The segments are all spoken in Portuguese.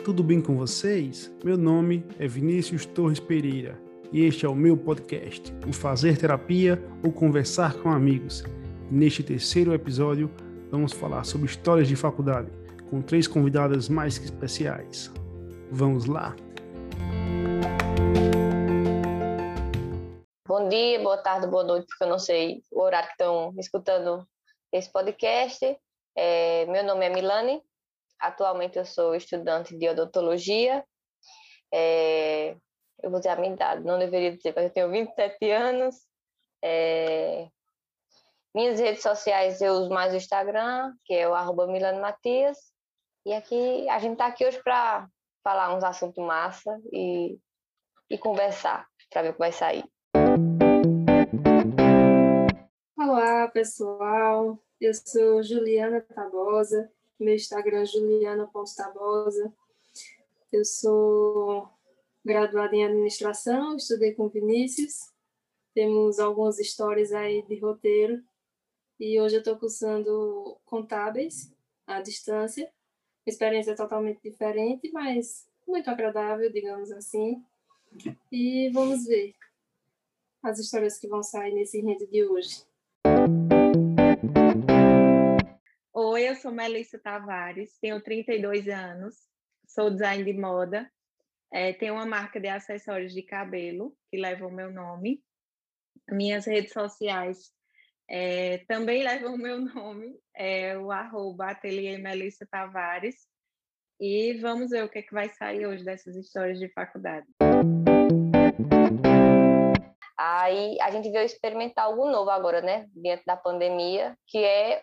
tudo bem com vocês? Meu nome é Vinícius Torres Pereira e este é o meu podcast, o Fazer Terapia ou Conversar com Amigos. Neste terceiro episódio, vamos falar sobre histórias de faculdade com três convidadas mais que especiais. Vamos lá! Bom dia, boa tarde, boa noite, porque eu não sei o horário que estão escutando esse podcast. É, meu nome é Milane, Atualmente eu sou estudante de odontologia. É, eu vou dizer a minha idade, não deveria dizer, mas eu tenho 27 anos. É, minhas redes sociais eu uso mais o Instagram, que é o arroba Milano Matias. E aqui a gente está aqui hoje para falar uns assuntos massa e, e conversar para ver o que vai sair. Olá, pessoal. Eu sou Juliana Tabosa, meu Instagram é juliana.tabosa. Eu sou graduada em administração, estudei com Vinícius. Temos algumas histórias aí de roteiro. E hoje eu estou cursando contábeis à distância. Experiência totalmente diferente, mas muito agradável, digamos assim. E vamos ver as histórias que vão sair nesse rende de hoje. Oi, eu sou Melissa Tavares, tenho 32 anos, sou design de moda, é, tenho uma marca de acessórios de cabelo que leva o meu nome. Minhas redes sociais é, também levam o meu nome, é o arroba ateliê Melissa Tavares. E vamos ver o que, é que vai sair hoje dessas histórias de faculdade. Aí a gente veio experimentar algo novo agora, né? Diante da pandemia, que é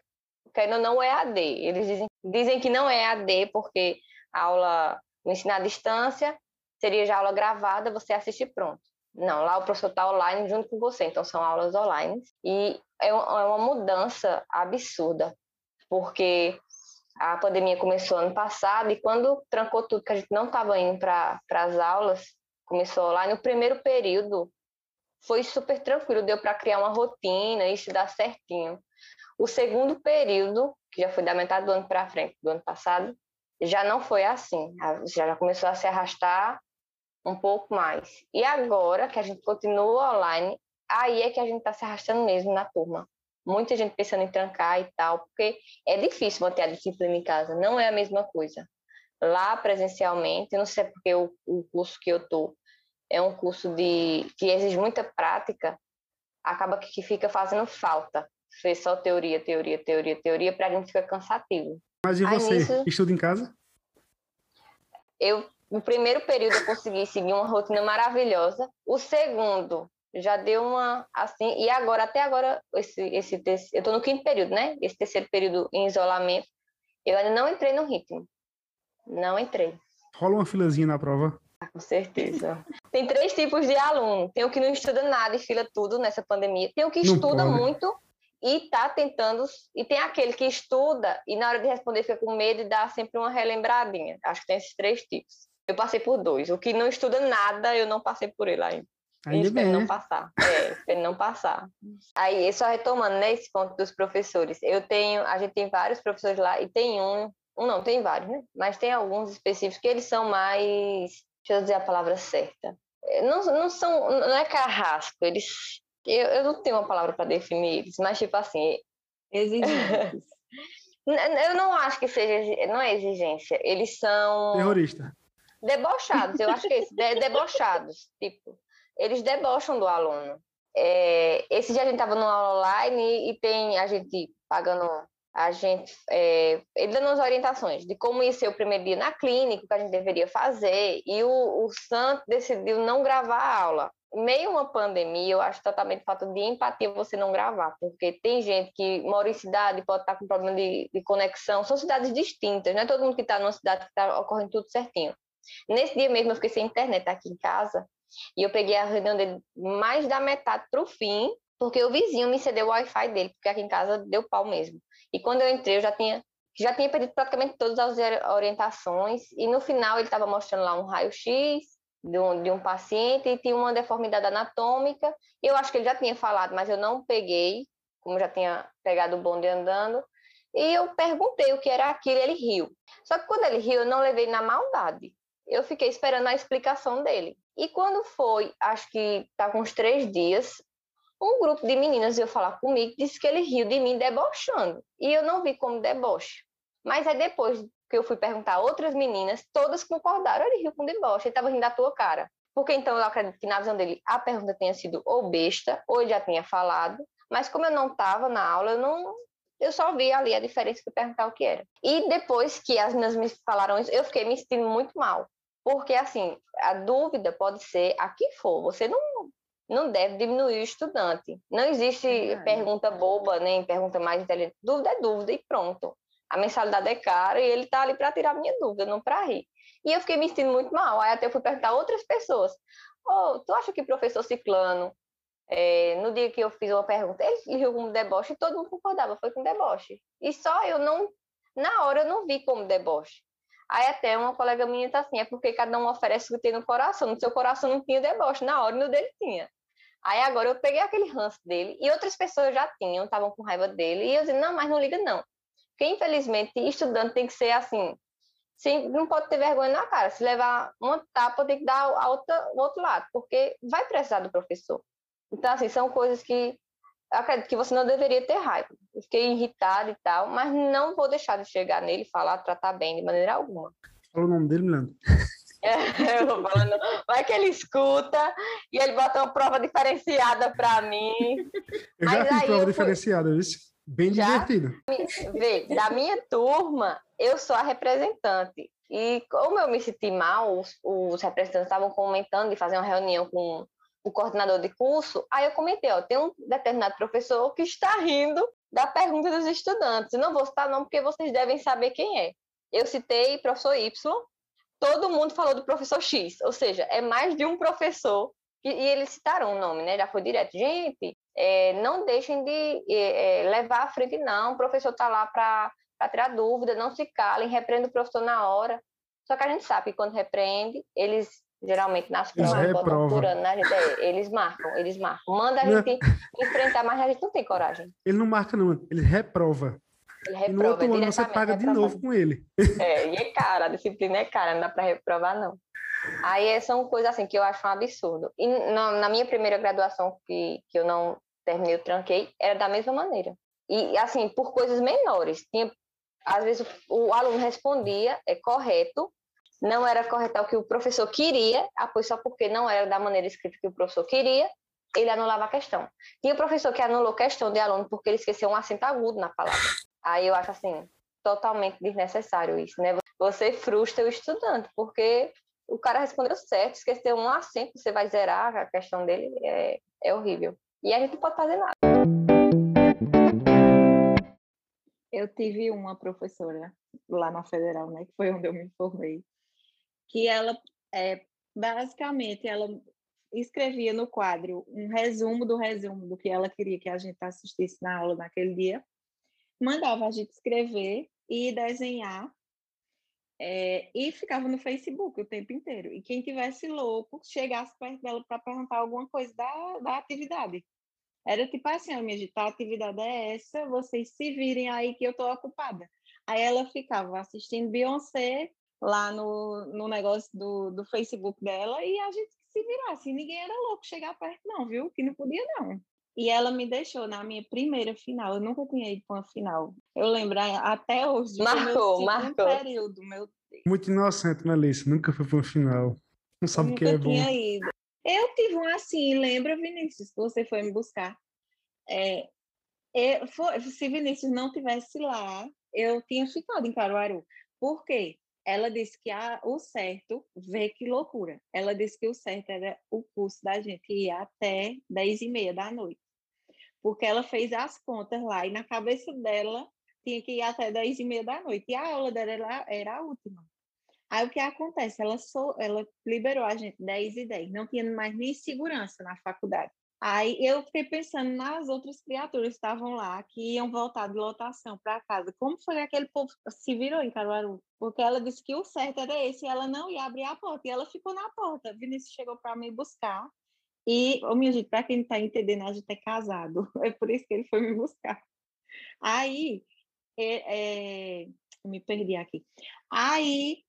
querendo não é AD. Eles dizem, dizem que não é AD porque a aula, o ensino à distância seria já aula gravada, você assiste pronto. Não, lá o professor está online junto com você, então são aulas online. E é, é uma mudança absurda, porque a pandemia começou ano passado e quando trancou tudo, que a gente não estava indo para as aulas, começou lá no primeiro período, foi super tranquilo, deu para criar uma rotina e estudar certinho. O segundo período, que já foi da metade do ano para frente, do ano passado, já não foi assim. Já começou a se arrastar um pouco mais. E agora que a gente continua online, aí é que a gente está se arrastando mesmo na turma. Muita gente pensando em trancar e tal, porque é difícil manter a disciplina em casa, não é a mesma coisa. Lá presencialmente, não sei porque o, o curso que eu estou é um curso de que exige muita prática, acaba que fica fazendo falta fez só teoria, teoria, teoria, teoria, para a gente ficar cansativo. Mas e você? Aí, nisso, Estuda em casa? Eu, no primeiro período, eu consegui seguir uma rotina maravilhosa. O segundo já deu uma assim. E agora, até agora, esse, esse eu estou no quinto período, né? Esse terceiro período em isolamento, eu ainda não entrei no ritmo. Não entrei. Rola uma filazinha na prova? Ah, com certeza. Tem três tipos de aluno. Tem o que não estuda nada e fila tudo nessa pandemia. Tem o que não estuda pode. muito e está tentando. E tem aquele que estuda e na hora de responder fica com medo e dá sempre uma relembradinha. Acho que tem esses três tipos. Eu passei por dois. O que não estuda nada, eu não passei por ele ainda. Ainda espero bem, não passar. É, espero não passar. Aí, só retomando, né, esse ponto dos professores. Eu tenho, a gente tem vários professores lá e tem um, um não, tem vários, né? Mas tem alguns específicos que eles são mais, deixa eu dizer a palavra certa. Não, não são, não é carrasco, eles eu, eu não tenho uma palavra para definir eles, mas tipo assim. Exigentes. eu não acho que seja. Não é exigência. Eles são. Terrorista. Debochados, eu acho que é isso. De, debochados. Tipo, eles debocham do aluno. É, esse dia a gente estava numa aula online e tem a gente pagando a gente é, ele dando as orientações de como ia ser o primeiro dia na clínica, o que a gente deveria fazer, e o, o Santo decidiu não gravar a aula meio uma pandemia, eu acho totalmente falta de empatia você não gravar, porque tem gente que mora em cidade pode estar com problema de, de conexão, são cidades distintas, não é todo mundo que está numa cidade que está ocorrendo tudo certinho. Nesse dia mesmo eu fiquei sem internet aqui em casa e eu peguei a reunião dele mais da metade para o fim, porque o vizinho me cedeu o Wi-Fi dele, porque aqui em casa deu pau mesmo. E quando eu entrei, eu já tinha já tinha pedido praticamente todas as orientações e no final ele estava mostrando lá um raio-x de um, de um paciente e tinha uma deformidade anatômica. Eu acho que ele já tinha falado, mas eu não peguei, como já tinha pegado o bonde andando. E eu perguntei o que era aquilo, ele riu. Só que quando ele riu, eu não levei na maldade. Eu fiquei esperando a explicação dele. E quando foi, acho que tá com uns três dias, um grupo de meninas veio falar comigo, disse que ele riu de mim debochando. E eu não vi como deboche. Mas aí depois que eu fui perguntar a outras meninas, todas concordaram, ele riu com deboche, ele estava rindo da tua cara. Porque então eu acredito que na visão dele a pergunta tenha sido ou besta, ou ele já tinha falado, mas como eu não estava na aula, eu não eu só vi ali a diferença que perguntar o que era. E depois que as meninas me falaram isso, eu fiquei me sentindo muito mal. Porque, assim, a dúvida pode ser a que for. Você não, não deve diminuir o estudante. Não existe é pergunta boba, nem pergunta mais inteligente. Dúvida é dúvida e pronto. A mensalidade é cara e ele está ali para tirar minha dúvida, não para rir. E eu fiquei me sentindo muito mal. Aí até eu fui perguntar a outras pessoas. Oh, tu acha que professor Ciclano é, no dia que eu fiz uma pergunta, ele riu como deboche e todo mundo concordava, foi com deboche. E só eu não, na hora eu não vi como deboche. Aí até uma colega minha tá assim, é porque cada um oferece o que tem no coração. No seu coração não tinha deboche, na hora no dele tinha. Aí agora eu peguei aquele ranço dele e outras pessoas já tinham, estavam com raiva dele. E eu disse, não, mas não liga não. Porque infelizmente estudante tem que ser assim, sim, não pode ter vergonha na cara. Se levar uma tapa, tem que dar a outra, o outro lado, porque vai precisar do professor. Então, assim, são coisas que eu acredito que você não deveria ter raiva. Eu fiquei irritada e tal, mas não vou deixar de chegar nele, falar, tratar bem de maneira alguma. Fala o nome dele, Leandro. É, eu vou falando, vai que ele escuta e ele bota uma prova diferenciada para mim. Eu já fiz prova fui... diferenciada, isso bem já, divertido. Vê, da minha turma, eu sou a representante. E como eu me senti mal, os, os representantes estavam comentando de fazer uma reunião com o coordenador de curso, aí eu comentei, ó, tem um determinado professor que está rindo da pergunta dos estudantes. Eu não vou citar não, porque vocês devem saber quem é. Eu citei professor Y, todo mundo falou do professor X, ou seja, é mais de um professor, e, e eles citaram o nome, né? Já foi direto. Gente, é, não deixem de é, é levar à frente, não. O professor está lá para tirar dúvida, não se calem, repreenda o professor na hora. Só que a gente sabe que quando repreende, eles geralmente nas provas, né? É, eles marcam, eles marcam. Manda a não. gente enfrentar, mas a gente não tem coragem. Ele não marca, não, ele reprova. Ele reprova, e no outro ano você paga de novo com ele. É, e é cara, a disciplina é cara, não dá para reprovar, não. Aí é, são coisas assim que eu acho um absurdo. E na, na minha primeira graduação, que, que eu não terminei, tranquei, era da mesma maneira. E assim, por coisas menores. Tinha, às vezes o, o aluno respondia, é correto, não era correto o que o professor queria, ah, pois só porque não era da maneira escrita que o professor queria, ele anulava a questão. Tinha professor que anulou questão de aluno porque ele esqueceu um acento agudo na palavra. Aí eu acho assim, totalmente desnecessário isso, né? Você frustra o estudante, porque o cara respondeu certo, esqueceu um acento, você vai zerar a questão dele, é, é horrível. E a gente não pode fazer nada. Eu tive uma professora lá na Federal, né, que foi onde eu me formei, que ela, é, basicamente, ela escrevia no quadro um resumo do resumo do que ela queria que a gente assistisse na aula naquele dia, mandava a gente escrever e desenhar, é, e ficava no Facebook o tempo inteiro. E quem tivesse louco chegasse perto dela para perguntar alguma coisa da, da atividade. Era tipo assim, a minha gente, a atividade é essa, vocês se virem aí que eu estou ocupada. Aí ela ficava assistindo Beyoncé lá no, no negócio do, do Facebook dela e a gente se virasse. Ninguém era louco chegar perto, não, viu? Que não podia, não. E ela me deixou na minha primeira final. Eu nunca tinha ido para uma final. Eu lembro até hoje. Marcou, marcou. período, meu Deus. Muito inocente, Alice? Nunca foi para uma final. Não sabe o que é bom. Tinha ido. Eu tive um assim, lembra, Vinícius, que você foi me buscar. É, eu, foi, se Vinícius não tivesse lá, eu tinha ficado em Caruaru. Por quê? ela disse que o certo, vê que loucura, ela disse que o certo era o curso da gente ir até 10 e meia da noite. Porque ela fez as contas lá e na cabeça dela tinha que ir até 10 e meia da noite. E a aula dela era, era a última. Aí o que acontece? Ela, so, ela liberou a gente 10 e 10, não tinha mais nem segurança na faculdade. Aí eu fiquei pensando nas outras criaturas que estavam lá, que iam voltar de lotação para casa. Como foi que aquele povo se virou em Caruaru? Porque ela disse que o certo era esse, e ela não ia abrir a porta, e ela ficou na porta. Vinícius chegou para me buscar, e, oh, minha gente, para quem não está entendendo, a gente é casado, é por isso que ele foi me buscar. Aí, é, é, me perdi aqui. Aí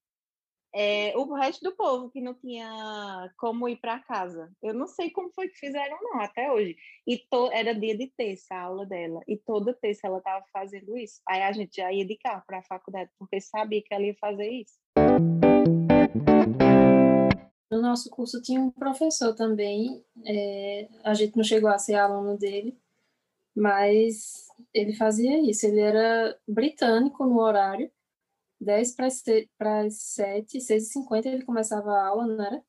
é, o resto do povo que não tinha como ir para casa. Eu não sei como foi que fizeram, não, até hoje. E to, era dia de terça a aula dela, e toda terça ela estava fazendo isso. Aí a gente já ia de carro para a faculdade, porque sabia que ela ia fazer isso. No nosso curso tinha um professor também, é, a gente não chegou a ser aluno dele, mas ele fazia isso. Ele era britânico no horário, 10 para as 7, 6h50 ele começava a aula, não era?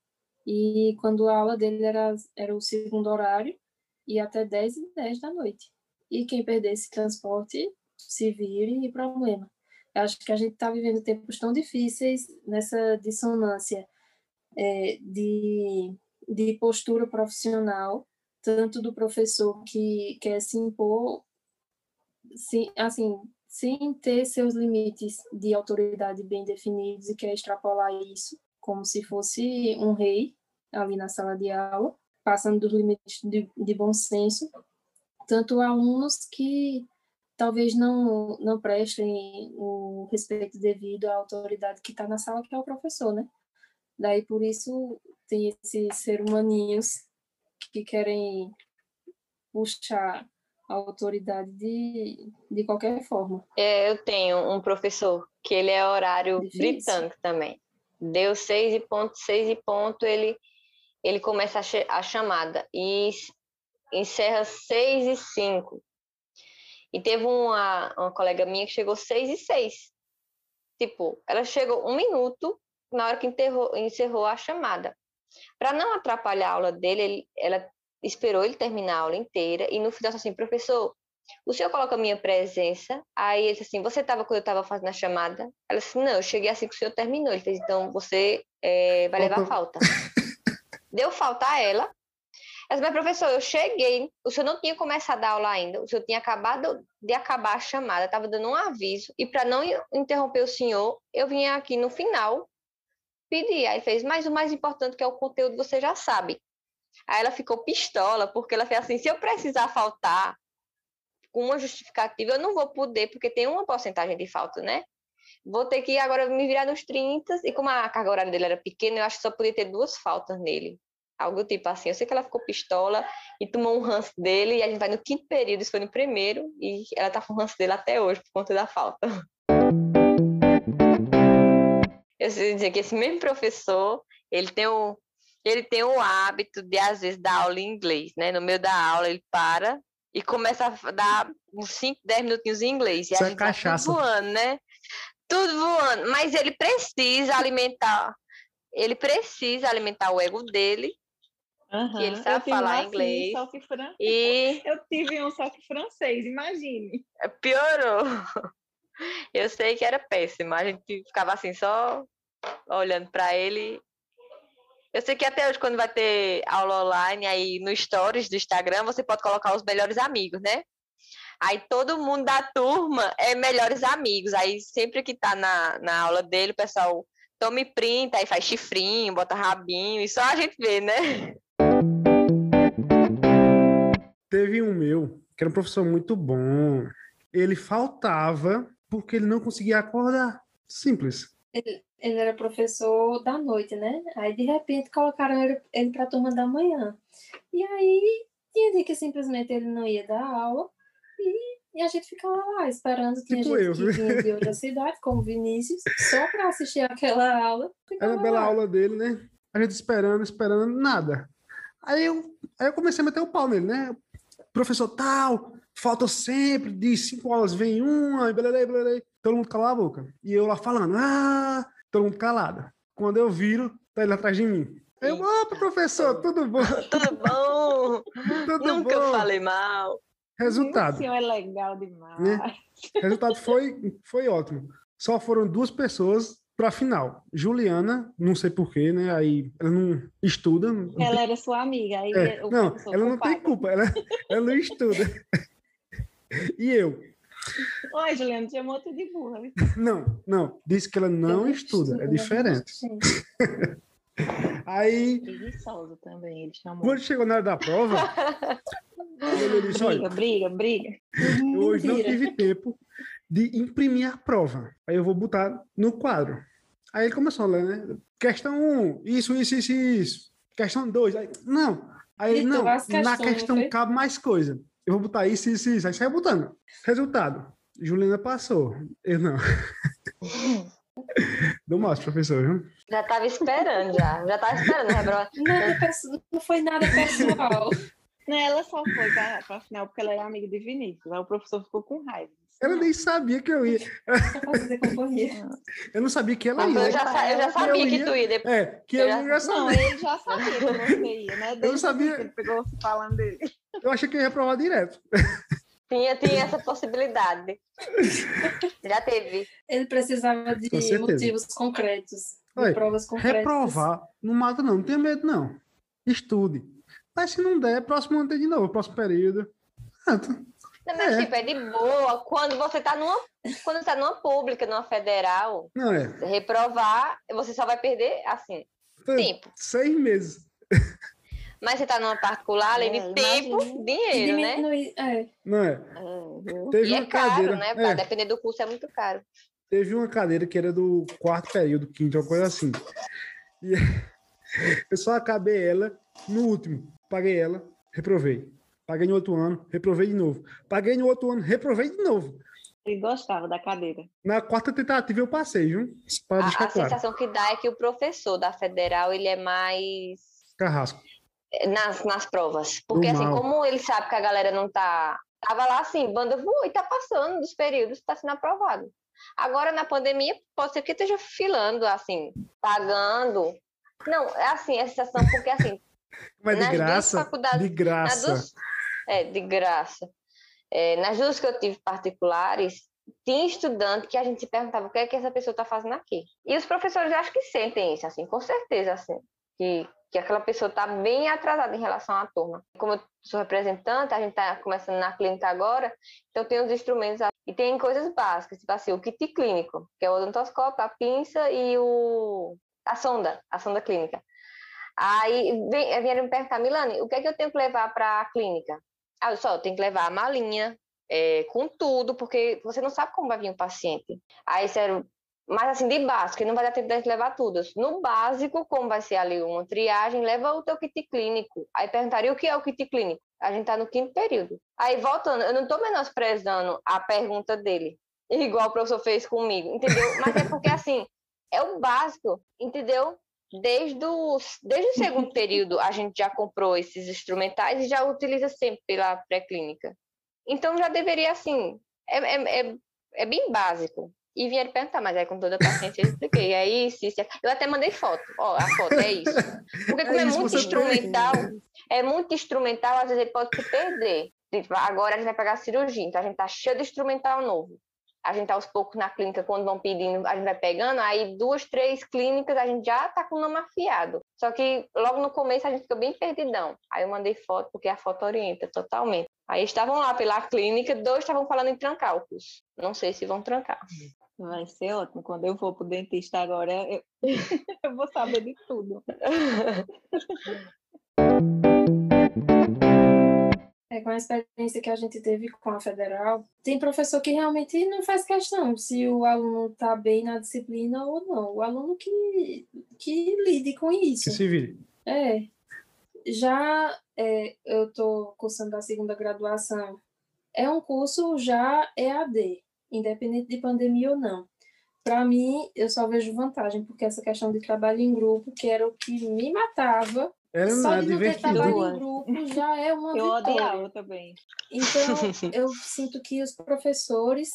E quando a aula dele era, era o segundo horário, e até 10 e 10 da noite. E quem perdesse transporte, se vire e problema. Eu acho que a gente está vivendo tempos tão difíceis nessa dissonância é, de, de postura profissional, tanto do professor que quer se impor, sim, assim, sem ter seus limites de autoridade bem definidos e quer extrapolar isso como se fosse um rei ali na sala de aula, passando dos limites de, de bom senso, tanto alunos que talvez não não prestem o respeito devido à autoridade que está na sala, que é o professor, né? Daí por isso tem esses ser humaninhos que querem puxar a autoridade de, de qualquer forma. É, eu tenho um professor que ele é horário Difícil. britânico também. Deu seis e ponto, seis e ponto, ele, ele começa a, a chamada e encerra seis e cinco. E teve uma, uma colega minha que chegou seis e seis. Tipo, ela chegou um minuto na hora que enterrou, encerrou a chamada. Para não atrapalhar a aula dele, ele, ela esperou ele terminar a aula inteira e no final assim, professor, o senhor coloca a minha presença? Aí ele disse assim, você estava quando eu estava fazendo a chamada? Ela disse, não, eu cheguei assim que o senhor terminou. Ele fez, então você é, vai levar falta. Deu falta a ela. Ela disse, mas professor, eu cheguei, o senhor não tinha começado a aula ainda, o senhor tinha acabado de acabar a chamada, estava dando um aviso, e para não interromper o senhor, eu vim aqui no final pedir. Aí fez, mas o mais importante que é o conteúdo você já sabe. Aí ela ficou pistola, porque ela fez assim: se eu precisar faltar com uma justificativa, eu não vou poder, porque tem uma porcentagem de falta, né? Vou ter que agora me virar nos 30, e como a carga horária dele era pequena, eu acho que só podia ter duas faltas nele. Algo tipo assim. Eu sei que ela ficou pistola e tomou um ranço dele, e a gente vai no quinto período, isso foi no primeiro, e ela tá com o ranço dele até hoje, por conta da falta. Eu sei dizer que esse mesmo professor, ele tem o, ele tem o hábito de, às vezes, dar aula em inglês, né? No meio da aula, ele para e começa a dar uns 5, 10 minutinhos em inglês. E Isso a é gente cachaça. Tá tudo voando, né? Tudo voando. Mas ele precisa alimentar, ele precisa alimentar o ego dele, Uhum. que ele sabe falar inglês. Só que fran... E Eu tive um só que francês, imagine. piorou. Eu sei que era péssimo. A gente ficava assim, só olhando para ele eu sei que até hoje, quando vai ter aula online, aí no stories do Instagram, você pode colocar os melhores amigos, né? Aí todo mundo da turma é melhores amigos. Aí sempre que tá na, na aula dele, o pessoal toma e printa, aí faz chifrinho, bota rabinho, e só a gente vê, né? Teve um meu, que era um professor muito bom. Ele faltava porque ele não conseguia acordar. Simples. Ele, ele era professor da noite, né? Aí de repente colocaram ele, ele para a turma da manhã. E aí tinha dia que simplesmente ele não ia dar aula e, e a gente ficava lá esperando. Tinha Tipo gente eu, que viu? vinha de outra cidade, como Vinícius, só para assistir aquela aula. Era a bela lá. aula dele, né? A gente esperando, esperando, nada. Aí eu, aí eu comecei a meter o pau nele, né? Professor tal, falta sempre, de cinco aulas vem uma, e blá, blá, blá. todo mundo cala a boca. E eu lá falando, ah, todo mundo calado. Quando eu viro, tá ele atrás de mim. Eu, opa, professor, tudo bom? Tudo bom? Tudo Nunca bom? falei mal. Resultado. O senhor é legal demais. Né? Resultado foi, foi ótimo. Só foram duas pessoas para a final. Juliana, não sei porquê, né? Aí ela não estuda. não tem- Ela era sua amiga. Aí é, o não, ela não tem culpa, ela, ela não estuda. E eu? Oi, Juliana, te chamou tu de burra. viu? Não, não. Disse que ela não Eu estuda, é estudo, diferente. Aí, Preguiçoso também, ele chamou. quando chegou na hora da prova, ele disse, olha, Briga, briga, briga. eu hoje não tive tempo de imprimir a prova. Aí eu vou botar no quadro. Aí ele começou a ler, né? Questão 1, isso, isso, isso, isso. Questão 2, aí, não. Aí ele, não, na questão foi? cabe mais coisa. Eu vou botar isso, isso, isso. Aí saiu botando. Resultado, Juliana passou. Eu não. Dou mais, professor, viu? Já tava esperando, já. Já tava esperando, né, bro? Perso- não foi nada pessoal. Não, ela só foi para a final porque ela era amiga de Vinícius. Aí o professor ficou com raiva. Ela nem sabia que eu ia. Pra. Eu não sabia que ela ia. eu já, eu já Eu sabia que ia- tu ia. depois. É, que Eu eu, já- já Não, sabia. ele já sabia que você ia, né? Desde sabia. que Ele pegou falando dele. Eu achei que eu ia provar direto. Tinha, tinha essa possibilidade. Já teve. Ele precisava de Com motivos concretos, de Olha, provas concretas. Reprovar, não mata não, não tenha medo não. Estude. Mas se não der, próximo ano tem de novo, próximo período. Não, mas, É. tipo, é de boa. Quando você tá numa, quando você tá numa pública, numa federal, Não é. reprovar, você só vai perder, assim, tempo. Seis meses. Mas você tá numa particular, além É, de tempo, imagina. dinheiro, né? Diminuir, é, Não é. É? Teve E é uma caro, cadeira. né? é, depender do curso, é muito caro. teve uma cadeira que era do quarto período, quinto, uma coisa assim. E eu só acabei ela no último. Paguei ela, reprovei. Paguei no outro ano, reprovei de novo. Paguei no outro ano, reprovei de novo. Ele gostava da cadeira. Na quarta tentativa eu passei, viu? Para A, a claro. sensação que dá é que o professor da federal, ele é mais Carrasco. Nas, nas provas. Porque, assim, como ele sabe que a galera não tá. Tava lá assim, banda voou e tá passando dos períodos, tá sendo aprovado. Agora, na pandemia, pode ser que esteja filando, assim, pagando. Não, é assim, é a sensação, porque assim, Mas de graça. faculdades- De graça. duas. É, de graça. É, nas duas que eu tive particulares, tinha estudante que a gente se perguntava o que é que essa pessoa está fazendo aqui. E os professores acho que sentem isso, assim, com certeza, assim, que, que aquela pessoa está bem atrasada em relação à turma. Como eu sou representante, a gente está começando na clínica agora, então tem os instrumentos e tem coisas básicas, tipo assim, o kit clínico, que é o odontoscópio, a pinça e o a sonda, a sonda clínica. Aí vem- vieram me perguntar, Milane, o que é que eu tenho que levar para a clínica? Ah, só eu tenho que levar a malinha, é, com tudo, porque você não sabe como vai vir o paciente. Aí disseram, mas assim, de básico, não vai dar tempo de levar tudo. No básico, como vai ser ali uma triagem, leva o teu kit clínico. Aí perguntaria o que é o kit clínico? A gente tá no quinto período. Aí, voltando, eu não tô menosprezando a pergunta dele, igual o professor fez comigo, entendeu? Mas é porque, assim, é o básico, entendeu? Desde o, desde o segundo período, a gente já comprou esses instrumentais e já utiliza sempre pela pré-clínica. Então, já deveria, assim, é, é, é, é bem básico. E vieram perguntar, mas aí com toda a paciência eu expliquei. É isso, isso. é- Eu até mandei foto. Ó, a foto é isso. Porque como é, isso, muito tem. instrumental, é muito instrumental, às vezes ele pode se perder. Tipo, agora a gente vai pegar a cirurgia, então a gente tá cheio de instrumental novo. A gente tá aos poucos na clínica, quando vão pedindo, a gente vai pegando, aí duas, três clínicas a gente já tá com o nome afiado. Só que logo no começo a gente fica bem perdidão. Aí eu mandei foto, porque a foto orienta totalmente. Aí estavam lá pela clínica, dois estavam falando em trancar o curso. Não sei se vão trancar. Vai ser ótimo. Quando eu for pro dentista agora, eu, eu vou saber de tudo. É, com a experiência que a gente teve com a federal, tem professor que realmente não faz questão se o aluno está bem na disciplina ou não. O aluno que, que lide com Que isso. se vire. É. Já é, eu estou cursando a segunda graduação. É um curso já EAD, independente de pandemia ou não. Para mim, eu só vejo vantagem, porque essa questão de trabalho em grupo, que era o que me matava, Era só nada de não ter trabalho em grupo já é uma Eu vitória. odiava também. Então, eu sinto que os professores,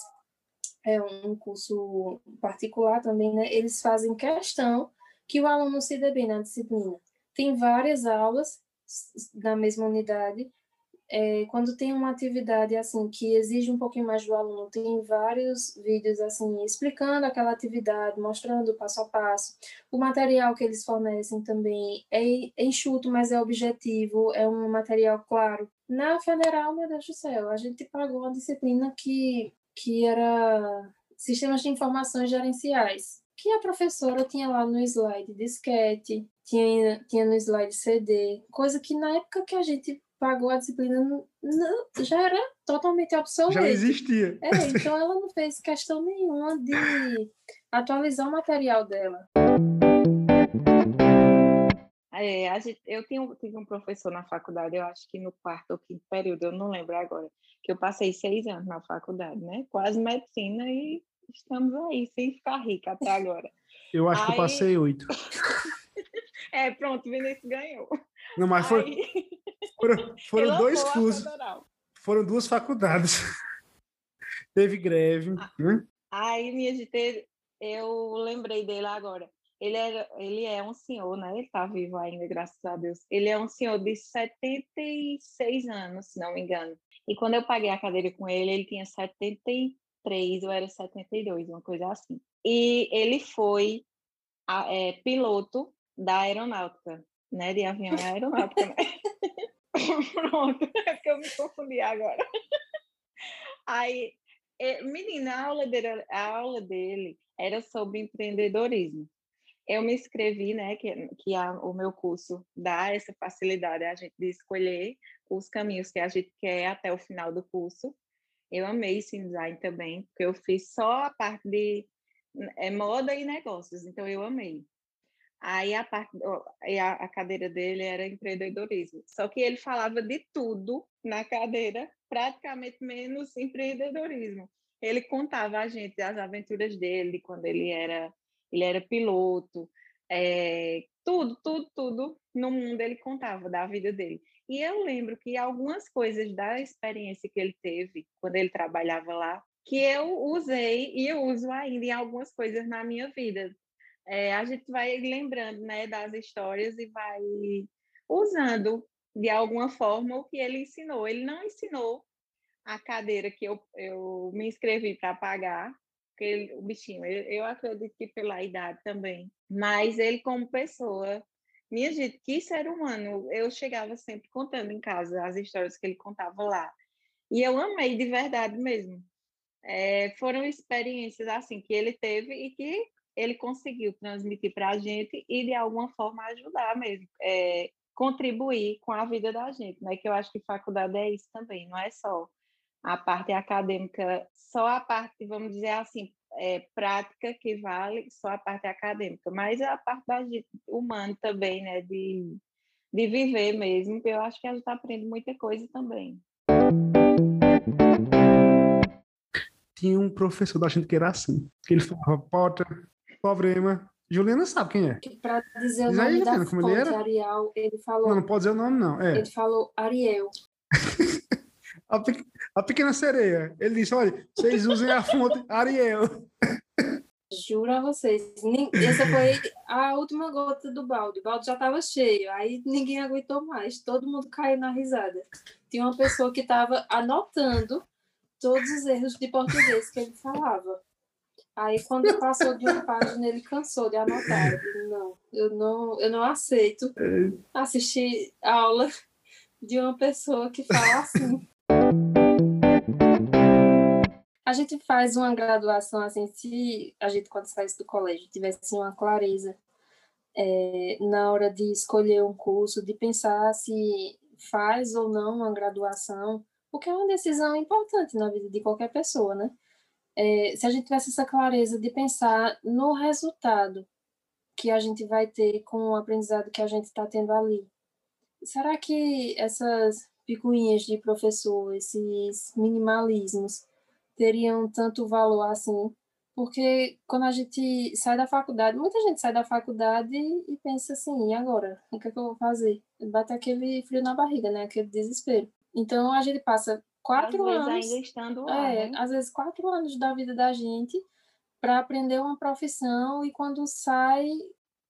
é um curso particular também, né? Eles fazem questão que o aluno se dê bem na disciplina. Tem várias aulas na mesma unidade. É, quando tem uma atividade assim que exige um pouquinho mais do aluno, tem vários vídeos assim explicando aquela atividade, mostrando passo a passo. O material que eles fornecem também é enxuto, mas é objetivo, é um material claro. Na federal, meu Deus do céu, a gente pagou uma disciplina que, que era sistemas de informações gerenciais. que a professora tinha lá no slide disquete, tinha, tinha no slide CD, coisa que na época que a gente pagou a disciplina não, não, já era totalmente obsoleto. Já existia. É, então ela não fez questão nenhuma de atualizar o material dela. É, gente, eu tenho, tive um professor na faculdade, eu acho que no quarto ou quinto período, eu não lembro agora, que eu passei seis anos na faculdade, né? Quase medicina e estamos aí, sem ficar rica até agora. Eu acho aí... que eu passei oito. é, pronto, Vinícius ganhou. Não, mas foi, aí... foram, foram dois cursos. Foram duas faculdades. Teve greve. Ah, né? Aí, minha gente, eu lembrei dele agora. Ele, era, ele é um senhor, né? Ele está vivo ainda, graças a Deus. Ele é um senhor de 76 anos, se não me engano. E quando eu paguei a cadeira com ele, ele tinha 73 ou era 72, uma coisa assim. E ele foi a, é, piloto da aeronáutica, né? De avião é aeronáutica, né? Pronto, é que eu me confundi agora. Aí, é, menina, a aula dele, a aula dele era sobre empreendedorismo eu me inscrevi, né, que, que a, o meu curso dá essa facilidade a gente de escolher os caminhos que a gente quer até o final do curso. Eu amei esse design também, porque eu fiz só a parte de é, moda e negócios, então eu amei. Aí a, parte, a, cadeira dele era empreendedorismo. Só que ele falava de tudo na cadeira, praticamente menos empreendedorismo. Ele contava a gente as aventuras dele, quando ele era ele era piloto, é, tudo, tudo, tudo no mundo ele contava da vida dele. E eu lembro que algumas coisas da experiência que ele teve quando ele trabalhava lá, que eu usei e eu uso ainda em algumas coisas na minha vida. É, a gente vai lembrando né, das histórias e vai usando de alguma forma o que ele ensinou. Ele não ensinou a cadeira que eu, eu me inscrevi para pagar, porque ele, o bichinho, eu, acredito que pela idade também, mas ele como pessoa, minha gente, que ser humano, eu chegava sempre contando em casa as histórias que ele contava lá, e eu amei de verdade mesmo. É, foram experiências assim que ele teve e que ele conseguiu transmitir para a gente e de alguma forma ajudar mesmo, é, contribuir com a vida da gente, né? Que eu acho que faculdade é isso também, não é só a parte acadêmica, só a parte, vamos dizer assim, é, prática que vale, só a parte acadêmica, mas a parte da humana também, né, de, de viver mesmo, eu acho que a gente aprende muita coisa também. Tinha um professor da gente que era assim, que ele falava, Potter, problema, Juliana sabe quem é. Para dizer o Diz nome aí, da fonte, ele era? Ariel, ele falou... Não, não pode dizer o nome, não. É. Ele falou Ariel. a, pe... a pequena sereia. Ele disse: olha, vocês usem a fonte Ariel. Juro a vocês. Essa foi a última gota do balde. O balde já estava cheio. Aí ninguém aguentou mais. Todo mundo caiu na risada. Tinha uma pessoa que estava anotando todos os erros de português que ele falava. Aí, quando passou de uma página, ele cansou de anotar. Eu disse, não, eu não, eu não aceito é. assistir aula de uma pessoa que fala assim. A gente faz uma graduação assim, se a gente, quando sai do colégio, tivesse uma clareza é, na hora de escolher um curso, de pensar se faz ou não uma graduação, porque é uma decisão importante na vida de qualquer pessoa, né? É, se a gente tivesse essa clareza de pensar no resultado que a gente vai ter com o aprendizado que a gente está tendo ali, será que essas picuinhas de professor, esses minimalismos, teriam tanto valor assim, porque quando a gente sai da faculdade, muita gente sai da faculdade e pensa assim, e agora? O que é que eu vou fazer? Bate aquele frio na barriga, né? Aquele desespero. Então a gente passa quatro às anos. ainda estando lá, é, né? às vezes quatro anos da vida da gente para aprender uma profissão e quando sai,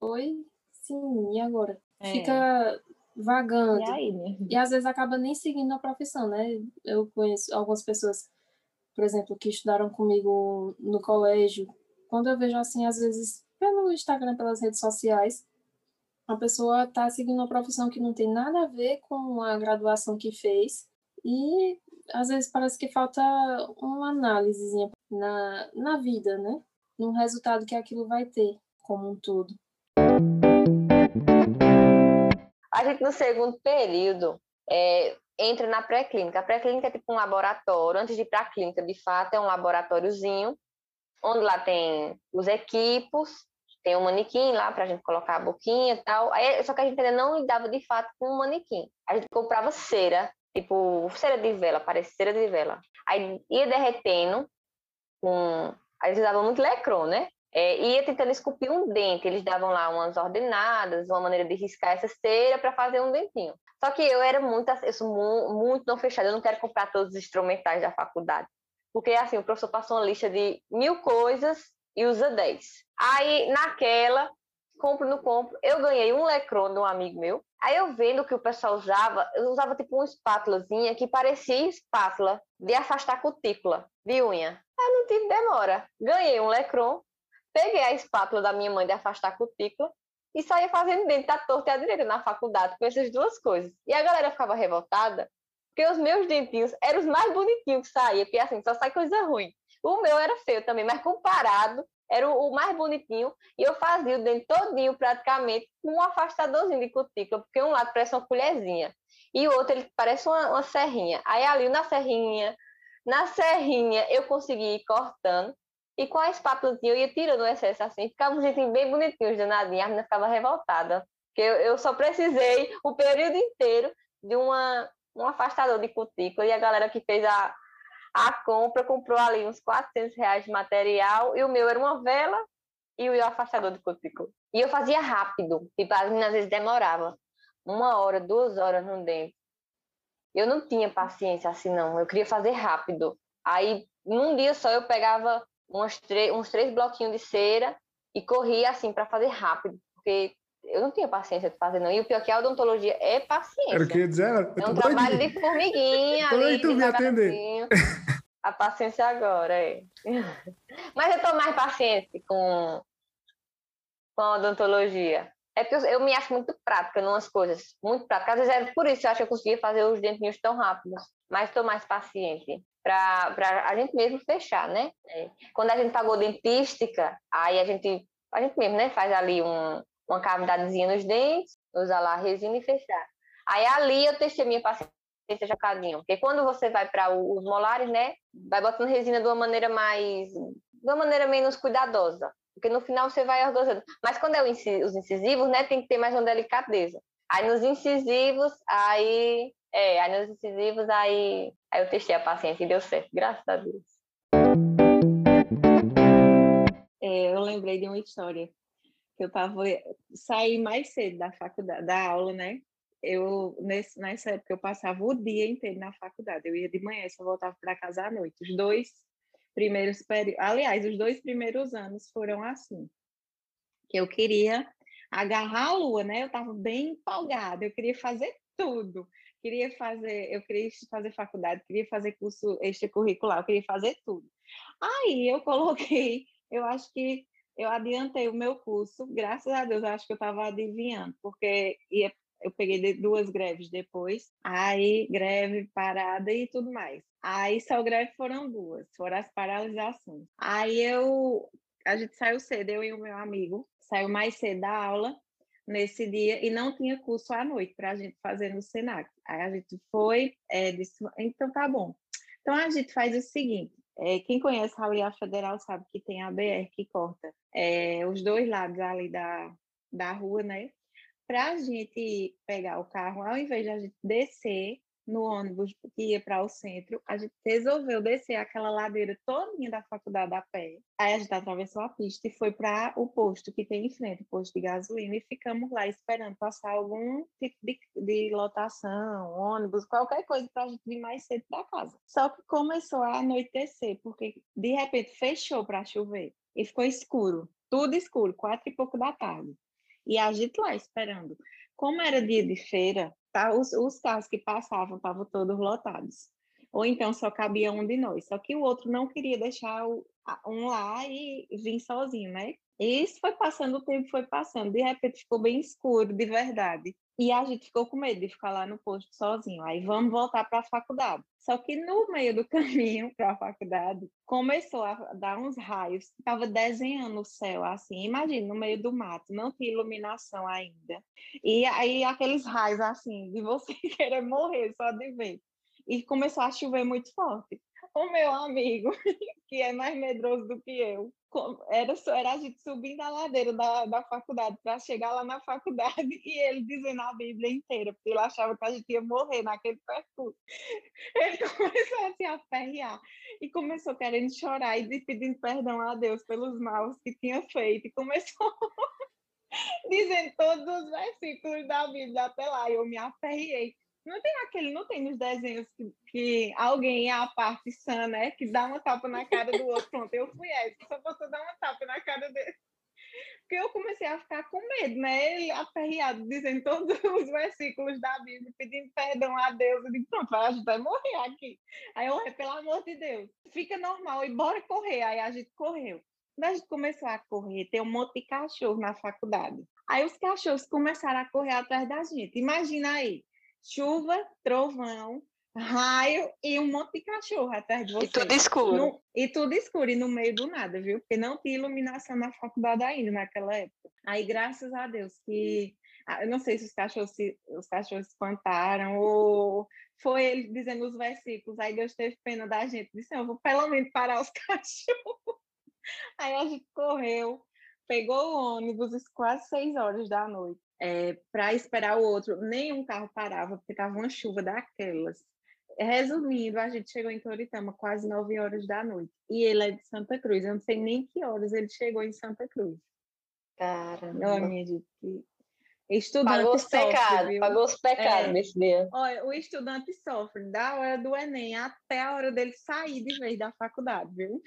oi, sim, e agora? É. Fica vagando. E, aí, né? e às vezes acaba nem seguindo a profissão, né? Eu conheço algumas pessoas, por exemplo, que estudaram comigo no colégio. Quando eu vejo assim, às vezes, pelo Instagram, pelas redes sociais, a pessoa está seguindo uma profissão que não tem nada a ver com a graduação que fez e às vezes parece que falta uma análise na, na vida, né? no resultado que aquilo vai ter como um todo. A gente, no segundo período, é, entra na pré-clínica. A pré-clínica é tipo um laboratório. Antes de ir para a clínica, de fato, é um laboratóriozinho, onde lá tem os equipos, tem um manequim lá para a gente colocar a boquinha e tal. Aí, só que a gente ainda não lidava de fato com um manequim. A gente comprava cera, tipo cera de vela, parece cera de vela. Aí ia derretendo com. Aí eles usavam muito lecron, né? É, ia tentando esculpir um dente. Eles davam lá umas ordenadas, uma maneira de riscar essa cera para fazer um dentinho. Só que eu era muito, eu sou muito não fechada, eu não quero comprar todos os instrumentais da faculdade. Porque assim, o professor passou uma lista de mil coisas e usa dez. Aí, naquela, compro, no compro, eu ganhei um lecron de um amigo meu. Aí eu vendo que o pessoal usava, eu usava tipo uma espátulazinha que parecia espátula de afastar cutícula de unha. Aí não tive demora. Ganhei um lecron, peguei a espátula da minha mãe de afastar cutícula e saía fazendo dentro da torta e à direita na faculdade com essas duas coisas. E a galera ficava revoltada porque os meus dentinhos eram os mais bonitinhos que saía, porque assim, só sai coisa ruim. O meu era feio também, mas comparado era o, mais bonitinho, e eu fazia o dente todinho praticamente com um afastadorzinho de cutícula, porque um lado parece uma colherzinha, e o outro ele parece uma, uma serrinha. Aí ali na serrinha, na serrinha eu consegui ir cortando, e com a espátulazinha eu ia tirando o excesso assim, ficava um jeitinho bem bonitinho, danadinho, a menina ficava revoltada, porque eu, eu só precisei o período inteiro de uma, um afastador de cutícula, e a galera que fez a, a compra comprou ali uns 400 reais de material e o meu era uma vela e o afastador de cutícula. E eu fazia rápido, tipo, às vezes demorava uma hora, duas horas no dente. Eu não tinha paciência assim, não. Eu queria fazer rápido. Aí, num dia só, eu pegava uns, uns três bloquinhos de cera e corria assim para fazer rápido, porque eu não tinha paciência de fazer, não. E o pior é que a odontologia é paciência. Era o que eu ia dizer. é um trabalho de formiguinha. Tô ali, tu me atender. A paciência agora, é. Mas eu tô mais paciente com, com a odontologia. É porque eu, eu me acho muito prática em umas coisas. Muito prática. Às vezes é por isso que eu acho que eu conseguia fazer os dentinhos tão rápidos. Mas estou mais paciente para a gente mesmo fechar, né? É. Quando a gente pagou dentística, aí a gente, a gente mesmo, né, faz ali um, uma cavidadezinha nos dentes, usar lá a resina e fechar. Aí ali eu testei minha paciência jacadinho, porque quando você vai para os molares, né, vai botando resina de uma maneira mais, de uma maneira menos cuidadosa, porque no final você vai organizando. Mas quando é os incisivos, né, tem que ter mais uma delicadeza. Aí nos incisivos, aí, é, aí nos incisivos, aí, aí eu testei a paciência e deu certo, graças a Deus. É, eu lembrei de uma história que eu tava saí mais cedo da faculdade, da aula, né? Eu nesse, nessa época eu passava o dia inteiro na faculdade. Eu ia de manhã, só voltava para casa à noite. Os dois primeiros períodos, aliás, os dois primeiros anos foram assim. Que eu queria agarrar a lua, né? Eu estava bem empolgada, eu queria fazer tudo. Queria fazer, eu queria fazer faculdade, queria fazer curso extracurricular, eu queria fazer tudo. Aí eu coloquei, eu acho que eu adiantei o meu curso, graças a Deus, acho que eu estava adivinhando, porque ia, eu peguei duas greves depois, aí greve, parada e tudo mais. Aí só greve foram duas, foram as paralisações. Aí eu, a gente saiu cedo, eu e o meu amigo, saiu mais cedo da aula nesse dia e não tinha curso à noite para a gente fazer no Senac. Aí a gente foi, é, disse, então tá bom. Então a gente faz o seguinte, é, quem conhece a Federal sabe que tem a BR que corta é, os dois lados ali da, da rua, né? Para a gente pegar o carro, ao invés de a gente descer no ônibus que ia para o centro, a gente resolveu descer aquela ladeira todinha da faculdade a pé. Aí a gente atravessou a pista e foi para o posto que tem em frente, o posto de gasolina, e ficamos lá esperando passar algum tipo de, de lotação, ônibus, qualquer coisa para a gente vir mais cedo para casa. Só que começou a anoitecer, porque de repente fechou para chover e ficou escuro, tudo escuro, quatro e pouco da tarde. E a gente lá esperando. Como era dia de feira, tá, os, os carros que passavam estavam todos lotados. Ou então só cabia um de nós. Só que o outro não queria deixar o, um lá e vim sozinho, né? E isso foi passando, o tempo foi passando. De repente ficou bem escuro, de verdade. E a gente ficou com medo de ficar lá no posto sozinho. Aí vamos voltar para a faculdade. Só que no meio do caminho para a faculdade, começou a dar uns raios. Estava desenhando o céu assim. Imagina, no meio do mato, não tinha iluminação ainda. E aí aqueles raios assim, de você querer morrer só de ver. E começou a chover muito forte o meu amigo, que é mais medroso do que eu, era, só, era a gente subindo a ladeira da, da faculdade para chegar lá na faculdade e ele dizendo a Bíblia inteira, porque ele achava que a gente ia morrer naquele percurso. Ele começou a se aferrear e começou querendo chorar e pedindo perdão a Deus pelos maus que tinha feito e começou dizendo todos os versículos da Bíblia até lá. E eu me aferrei não tem aquele, não tem nos desenhos que, que alguém é a parte sã, né? Que dá uma tapa na cara do outro. Pronto, eu fui essa, só posso dar uma tapa na cara dele. Porque eu comecei a ficar com medo, né? Ele aperreado, dizendo todos os versículos da Bíblia, pedindo perdão a Deus. Eu disse, pronto, a gente vai morrer aqui. Aí eu, pelo amor de Deus, fica normal e bora correr. Aí a gente correu. Quando a gente começou a correr, tem um monte de cachorro na faculdade. Aí os cachorros começaram a correr atrás da gente. Imagina aí, chuva, trovão, raio e um monte de cachorro atrás de você. E tudo escuro. No, e tudo escuro e no meio do nada, viu? Porque não tinha iluminação na faculdade ainda naquela época. Aí, graças a Deus, que eu não sei se os cachorros se, os cachorros espantaram ou foi ele dizendo os versículos. Aí Deus teve pena da gente, disse: Eu vou pelo menos parar os cachorros. Aí a gente correu, pegou o ônibus quase seis horas da noite é, para esperar o outro. Nenhum carro parava, porque estava uma chuva daquelas. Resumindo, a gente chegou em Toritama quase nove horas da noite. E ele é de Santa Cruz. Eu não sei nem que horas ele chegou em Santa Cruz. Caramba. Minha gente. Estudante pagou os pecados, pagou os pecados é. nesse dia. Olha, o estudante sofre da hora do Enem até a hora dele sair de vez da faculdade, viu?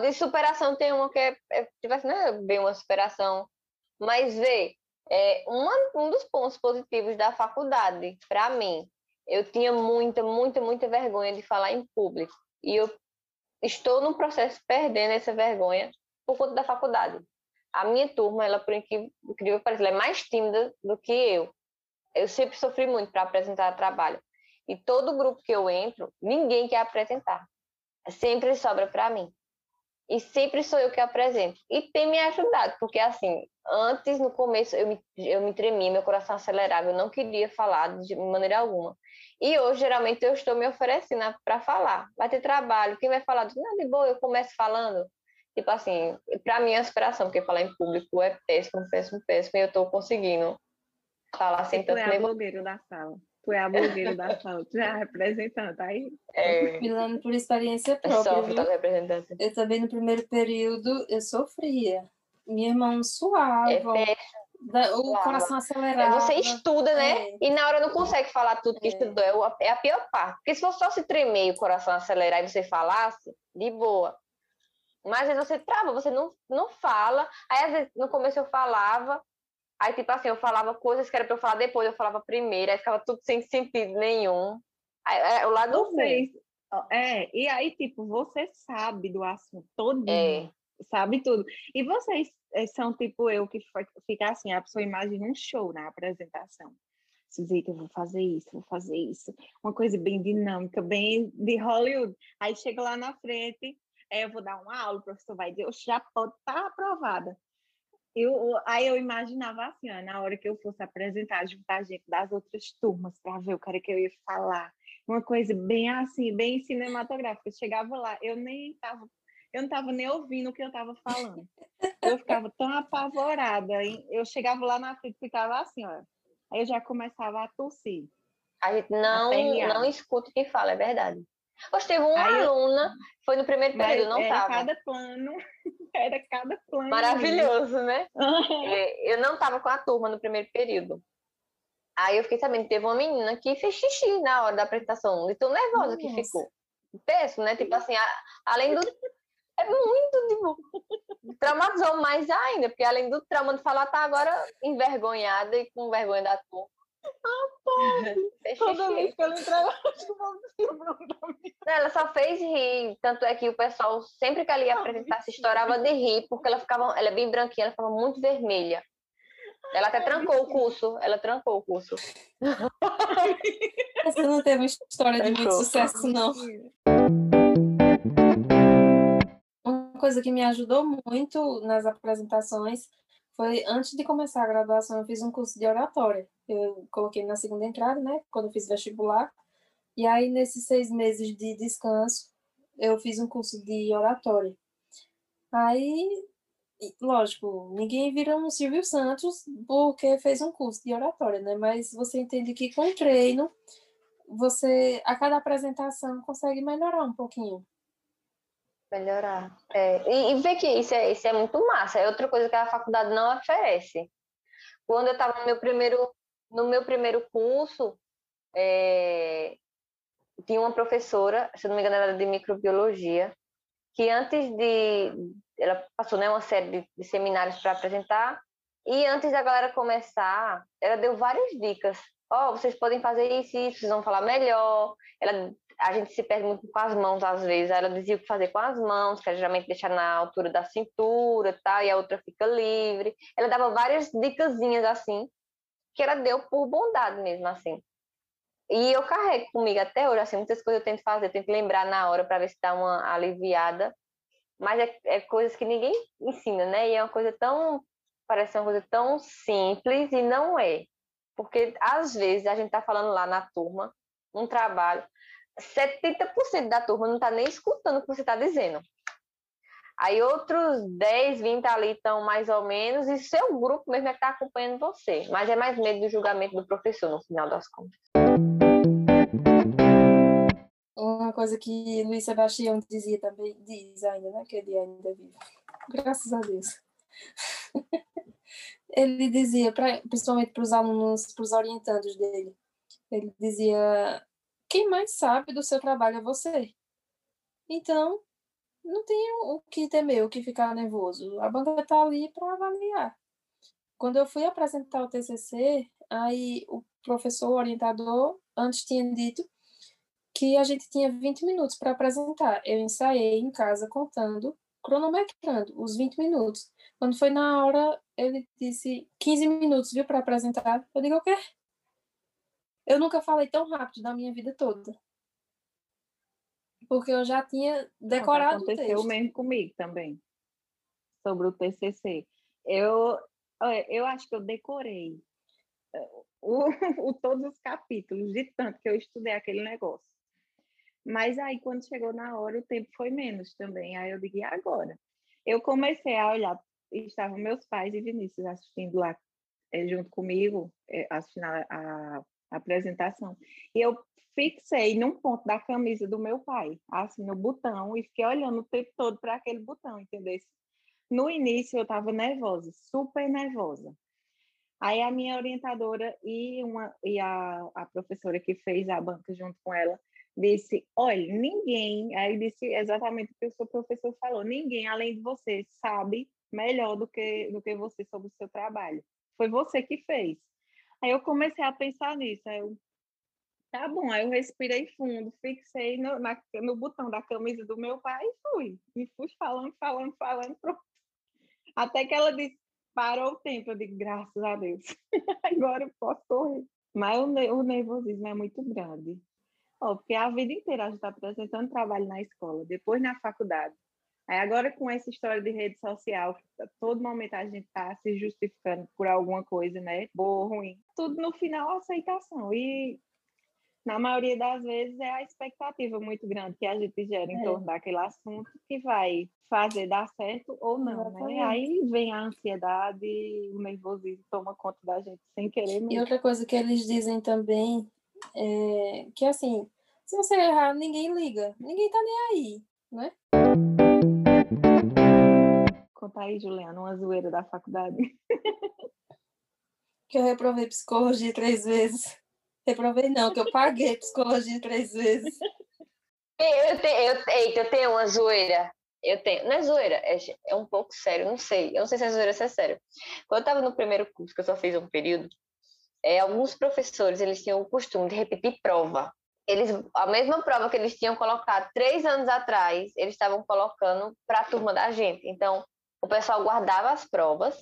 De superação tem uma que é, é tipo assim, não é bem uma superação, mas vê, é, uma, um dos pontos positivos da faculdade, para mim, eu tinha muita, muita, muita vergonha de falar em público. E eu estou no processo perdendo essa vergonha por conta da faculdade. A minha turma, ela, por incrível que pareça, ela é mais tímida do que eu. Eu sempre sofri muito para apresentar trabalho. E todo grupo que eu entro, ninguém quer apresentar. Sempre sobra para mim. E sempre sou eu que apresento. E tem me ajudado, porque assim, antes, no começo, eu me, eu me tremia, meu coração acelerava, eu não queria falar de maneira alguma. E hoje, geralmente, eu estou me oferecendo para falar. Vai ter trabalho, quem vai falar? Não, de boa, eu começo falando. Tipo assim, para mim é inspiração, porque falar em público é péssimo, péssimo, péssimo, e eu estou conseguindo falar sem tanto... Tu é a blogueira da sala. Tu é a blogueira da sala, tu é a representante, aí... É... Milano, por experiência própria, Sofre, tá. Eu também, no primeiro período, eu sofria. Minha irmã suava. É da, o coração acelerado. Você estuda, né? É. E na hora não consegue falar tudo que é. estudou. É, é a pior parte. Porque se você só se tremer e o coração acelerar e você falasse, de boa. Mas às vezes você trava, você não, não fala. Aí às vezes no começo eu falava, Aí, tipo assim, eu falava coisas que era pra eu falar depois, eu falava primeiro, aí ficava tudo sem sentido nenhum. Aí, é, o lado Vocês, é, e aí, tipo, você sabe do assunto todo, é. sabe tudo. E vocês é, são tipo eu, que fica assim, a pessoa imagina um show na apresentação. Suzeita, eu vou fazer isso, vou fazer isso. Uma coisa bem dinâmica, bem de Hollywood. Aí chega lá na frente, eu vou dar uma aula, o professor vai dizer, eu já pode estar tá aprovada eu, aí eu imaginava assim, ó, na hora que eu fosse apresentar, juntar gente das outras turmas para ver o cara que eu ia falar. Uma coisa bem assim, bem cinematográfica. Eu chegava lá, eu nem estava eu não estava nem ouvindo o que eu estava falando. Eu ficava tão apavorada. Eu chegava lá na frente, ficava assim, ó. Aí eu já começava a tossir. A gente não, não escuta o que fala, é verdade. Hoje teve uma Aí, aluna, foi no primeiro período, não estava. Cada plano, era cada plano. Maravilhoso, né? É, eu não estava com a turma no primeiro período. Aí eu fiquei sabendo que teve uma menina que fez xixi na hora da apresentação, de tão nervosa Nossa. que ficou. Péssimo, né? Tipo assim, a, além do. É muito, tipo. Traumatizou mais ainda, porque além do trauma de falar, tá agora envergonhada e com vergonha da turma. Toda vez que ela entrava, acho que o povo Ela só fez rir, tanto é que o pessoal, sempre que ela ia apresentar, se estourava de rir, porque ela ficava, ela é bem branquinha, ela ficava muito vermelha. Ela até trancou o curso, ela trancou o curso. Você não teve uma história de muito sucesso, não. Uma coisa que me ajudou muito nas apresentações foi antes de começar a graduação, eu fiz um curso de oratória. Eu coloquei na segunda entrada, né? Quando eu fiz vestibular. E aí, nesses seis meses de descanso, eu fiz um curso de oratória. Aí, lógico, ninguém vira um Silvio Santos porque fez um curso de oratória, né? Mas você entende que com treino, você, a cada apresentação, consegue melhorar um pouquinho. Melhorar. É, e, e ver que isso é, isso é muito massa. É outra coisa que a faculdade não oferece. Quando eu estava no meu primeiro no meu primeiro curso, é, tinha uma professora, se não me engano, era de microbiologia, que antes de. Ela passou né, uma série de, de seminários para apresentar, e antes da galera começar, ela deu várias dicas. Ó, oh, vocês podem fazer isso, isso, vocês vão falar melhor. Ela a gente se perde muito com as mãos às vezes. Ela dizia o que fazer com as mãos, que é geralmente deixar na altura da cintura, tá? E a outra fica livre. Ela dava várias dicasinhas assim, que ela deu por bondade mesmo assim. E eu carrego comigo até hoje, assim, muitas coisas eu tento fazer, tento lembrar na hora para ver se dá uma aliviada. Mas é, é coisas que ninguém ensina, né? E é uma coisa tão parece uma coisa tão simples e não é. Porque às vezes a gente tá falando lá na turma, um trabalho, 70% da turma não está nem escutando o que você está dizendo. Aí outros 10, 20 ali estão mais ou menos, e seu grupo mesmo é que está acompanhando você. Mas é mais medo do julgamento do professor, no final das contas. Uma coisa que Luiz Sebastião dizia também, diz ainda, né? Que ele ainda vive. Graças a Deus. ele dizia, pra, principalmente para os alunos, para os orientandos dele, ele dizia quem mais sabe do seu trabalho é você. Então, não tem o que temer, o que ficar nervoso. A banca está ali para avaliar. Quando eu fui apresentar o TCC, aí o professor o orientador antes tinha dito que a gente tinha 20 minutos para apresentar. Eu ensaiei em casa contando, cronometrando os 20 minutos. Quando foi na hora, ele disse 15 minutos, viu, para apresentar. Eu digo, o quê? Eu nunca falei tão rápido na minha vida toda. Porque eu já tinha decorado aconteceu o mesmo comigo também. Sobre o TCC. Eu, eu acho que eu decorei eh, o, o, todos os capítulos, de tanto que eu estudei aquele negócio. Mas aí, quando chegou na hora, o tempo foi menos também. Aí eu digo, e agora? Eu comecei a olhar, estavam meus pais e Vinícius assistindo lá eh, junto comigo, eh, assistindo a, a apresentação. E eu fixei num ponto da camisa do meu pai, assim, no botão, e fiquei olhando o tempo todo para aquele botão, entendeu? No início eu estava nervosa, super nervosa. Aí a minha orientadora e, uma, e a, a professora que fez a banca junto com ela disse: Olha, ninguém, aí disse exatamente o que o seu professor falou: ninguém além de você sabe melhor do que, do que você sobre o seu trabalho. Foi você que fez. Aí eu comecei a pensar nisso. Aí eu, tá bom. Aí eu respirei fundo, fixei no, na, no botão da camisa do meu pai e fui. E fui falando, falando, falando. Pronto. Até que ela disse: parou o tempo. Eu digo: graças a Deus. Agora eu posso correr. Mas o, o nervosismo é muito grande. Oh, porque a vida inteira a gente está apresentando trabalho na escola, depois na faculdade. Aí agora com essa história de rede social, todo momento a gente está se justificando por alguma coisa, né? Boa ou ruim. Tudo no final aceitação. E na maioria das vezes é a expectativa muito grande que a gente gera em é. torno daquele assunto que vai fazer dar certo ou não, né? Aí vem a ansiedade, o nervosismo toma conta da gente sem querer mesmo. E outra coisa que eles dizem também é que assim, se você errar, ninguém liga, ninguém tá nem aí, né? Conta aí, Juliana, uma zoeira da faculdade. que eu reprovei psicologia três vezes. Reprovei não, que eu paguei psicologia três vezes. Eu tenho, eu, eita, eu tenho uma zoeira. Eu tenho. Não é zoeira, é, é um pouco sério, não sei. Eu não sei se é zoeira se é sério. Quando eu estava no primeiro curso, que eu só fiz um período, é, alguns professores eles tinham o costume de repetir prova. Eles, a mesma prova que eles tinham colocado três anos atrás, eles estavam colocando para a turma da gente. Então, o pessoal guardava as provas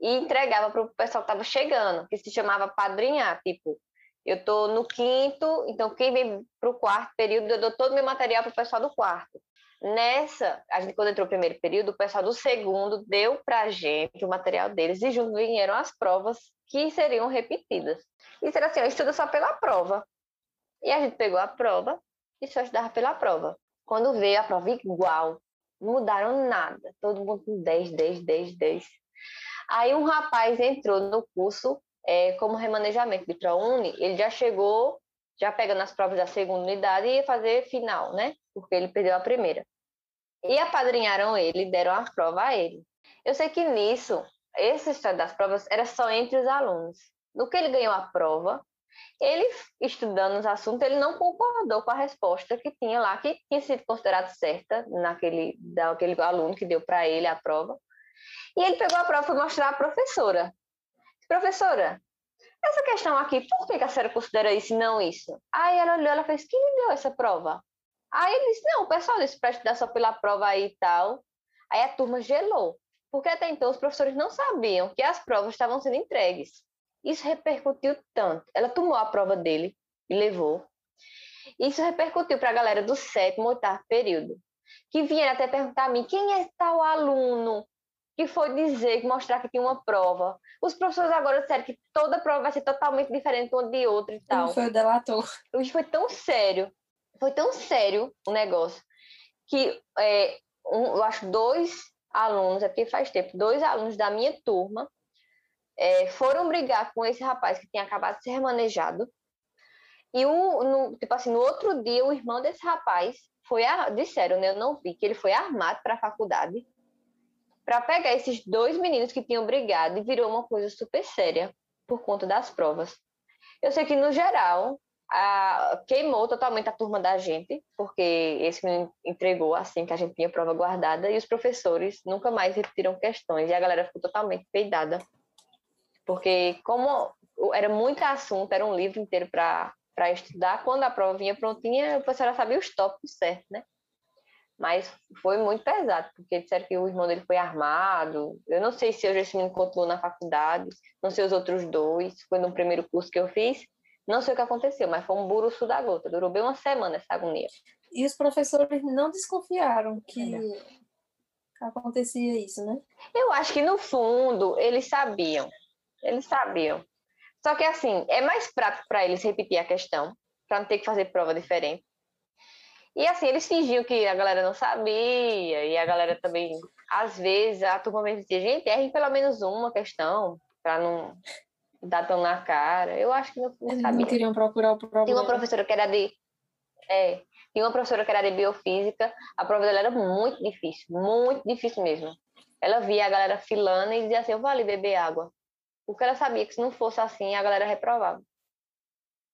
e entregava para o pessoal que estava chegando, que se chamava padrinhar. Tipo, eu estou no quinto, então quem vem para o quarto período, eu dou todo o meu material para o pessoal do quarto. Nessa, a gente, quando entrou no primeiro período, o pessoal do segundo deu para a gente o material deles e junto vieram as provas que seriam repetidas. Isso era assim, eu estudo só pela prova. E a gente pegou a prova e só estudava pela prova. Quando veio a prova igual, mudaram nada. Todo mundo com 10, 10, 10, 10. Aí um rapaz entrou no curso é, como remanejamento de ProUni, ele já chegou, já pegando as provas da segunda unidade e ia fazer final, né? Porque ele perdeu a primeira. E apadrinharam ele, deram a prova a ele. Eu sei que nisso, essa história das provas era só entre os alunos. No que ele ganhou a prova, ele, estudando os assuntos, ele não concordou com a resposta que tinha lá, que tinha sido considerada certa naquele daquele aluno que deu para ele a prova. E ele pegou a prova e foi mostrar à professora. Professora, essa questão aqui, por que a senhora considera isso e não isso? Aí ela olhou, ela fez, quem me deu essa prova? Aí ele disse, não, o pessoal disse para estudar só pela prova aí e tal. Aí a turma gelou, porque até então os professores não sabiam que as provas estavam sendo entregues. Isso repercutiu tanto. Ela tomou a prova dele e levou. Isso repercutiu para a galera do sétimo, oitavo período, que vieram até perguntar a mim, quem é tal aluno que foi dizer, mostrar que tinha uma prova. Os professores agora disseram que toda prova vai ser totalmente diferente uma de outra e tal. Foi o delator. Isso foi tão sério foi tão sério o negócio que é, um, eu acho dois alunos, é porque faz tempo, dois alunos da minha turma é, foram brigar com esse rapaz que tinha acabado de ser remanejado. E o, no, tipo assim, no outro dia, o irmão desse rapaz foi, disseram, né, eu não vi, que ele foi armado para a faculdade para pegar esses dois meninos que tinham brigado e virou uma coisa super séria por conta das provas. Eu sei que, no geral, a, queimou totalmente a turma da gente, porque esse menino entregou assim que a gente tinha prova guardada, e os professores nunca mais repetiram questões, e a galera ficou totalmente peidada. Porque, como era muito assunto, era um livro inteiro para estudar, quando a prova vinha prontinha, a professora sabia os tópicos certos, né? Mas foi muito pesado, porque disseram que o irmão dele foi armado. Eu não sei se hoje esse menino continuou na faculdade, não sei os outros dois, foi no primeiro curso que eu fiz, não sei o que aconteceu, mas foi um buruço da gota. Durou bem uma semana essa agonia. E os professores não desconfiaram que é. acontecia isso, né? Eu acho que no fundo eles sabiam. Eles sabiam. Só que assim, é mais prático para eles repetir a questão, para não ter que fazer prova diferente. E assim, eles fingiam que a galera não sabia, e a galera também, às vezes, a turma mesmo dizia, gente, erre pelo menos uma questão, para não dar tão na cara. Eu acho que não, não sabia. Não queriam procurar o problema. Tinha uma professora que era de. É, tinha uma professora que era de biofísica, a prova dela era muito difícil, muito difícil mesmo. Ela via a galera filando e dizia assim: eu vou ali beber água. Porque ela sabia que se não fosse assim, a galera reprovava.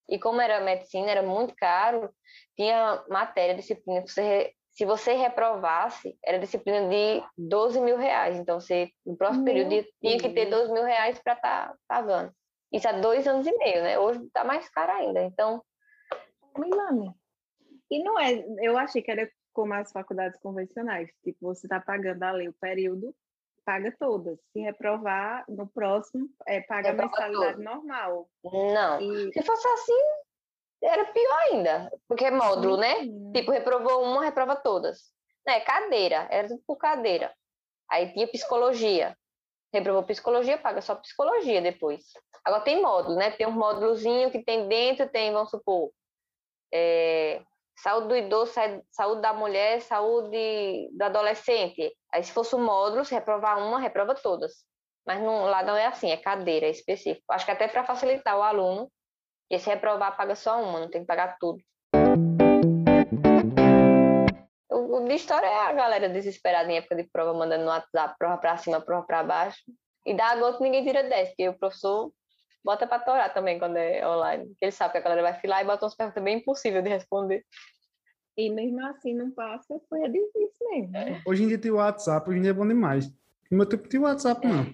E como era medicina, era muito caro, tinha matéria, disciplina que você se você reprovasse, era disciplina de 12 mil reais. Então, você, no próximo Meu período, tinha que ter 12 mil reais para estar tá pagando. Isso há dois anos e meio, né? Hoje está mais caro ainda. Então. Milane. E não é. Eu achei que era como as faculdades convencionais. Tipo, você está pagando ali o período, paga todas. Se reprovar, no próximo, é, paga a mensalidade normal. Não. E... Se fosse assim, era pior ainda, porque é módulo, né? Tipo, reprovou uma, reprova todas. Né? Cadeira, era tudo por cadeira. Aí tinha psicologia. Reprovou psicologia, paga só psicologia depois. Agora tem módulo, né? Tem um módulozinho que tem dentro, tem, vamos supor, é, saúde do idoso, saúde da mulher, saúde do adolescente. Aí se fosse um módulo, se reprovar uma, reprova todas. Mas não, lá não é assim, é cadeira, é específico. Acho que até para facilitar o aluno e se reprovar, paga só uma, não tem que pagar tudo. O, de história é a galera desesperada em época de prova, mandando no WhatsApp, prova pra cima, prova pra baixo. E dá a gota ninguém tira 10, porque o professor bota pra torar também quando é online. Porque ele sabe que a galera vai filar e bota umas perguntas bem impossíveis de responder. E mesmo assim não passa, foi é difícil mesmo. Né? Hoje em dia tem o WhatsApp, hoje em dia é bom demais. No meu tempo tinha o WhatsApp, não.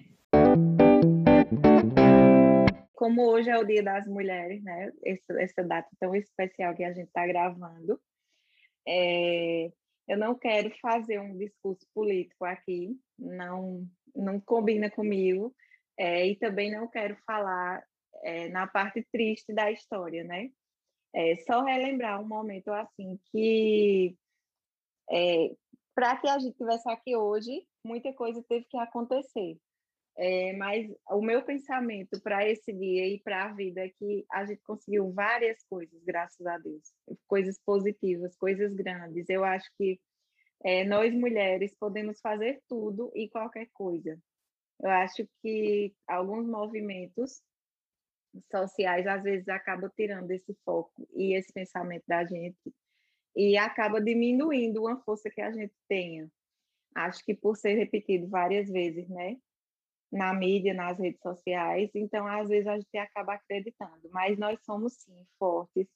como hoje é o Dia das Mulheres, né? Essa, essa data tão especial que a gente está gravando, é, eu não quero fazer um discurso político aqui, não, não combina comigo, é, e também não quero falar é, na parte triste da história, né? É, só relembrar um momento assim que é, para que a gente estivesse aqui hoje, muita coisa teve que acontecer. É, mas o meu pensamento para esse dia e para a vida é que a gente conseguiu várias coisas, graças a Deus. Coisas positivas, coisas grandes. Eu acho que é, nós mulheres podemos fazer tudo e qualquer coisa. Eu acho que alguns movimentos sociais às vezes acabam tirando esse foco e esse pensamento da gente e acaba diminuindo uma força que a gente tenha. Acho que por ser repetido várias vezes, né? Na mídia, nas redes sociais, então às vezes a gente acaba acreditando, mas nós somos sim fortes,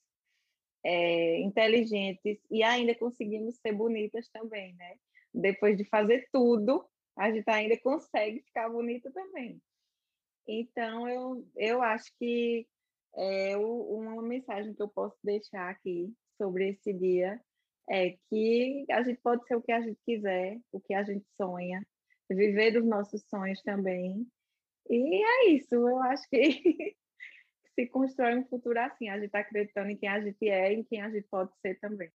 é, inteligentes e ainda conseguimos ser bonitas também, né? Depois de fazer tudo, a gente ainda consegue ficar bonita também. Então, eu, eu acho que é, uma mensagem que eu posso deixar aqui sobre esse dia é que a gente pode ser o que a gente quiser, o que a gente sonha, viver dos nossos sonhos também. E é isso, eu acho que se constrói um futuro assim, a gente está acreditando em quem a gente é e em quem a gente pode ser também.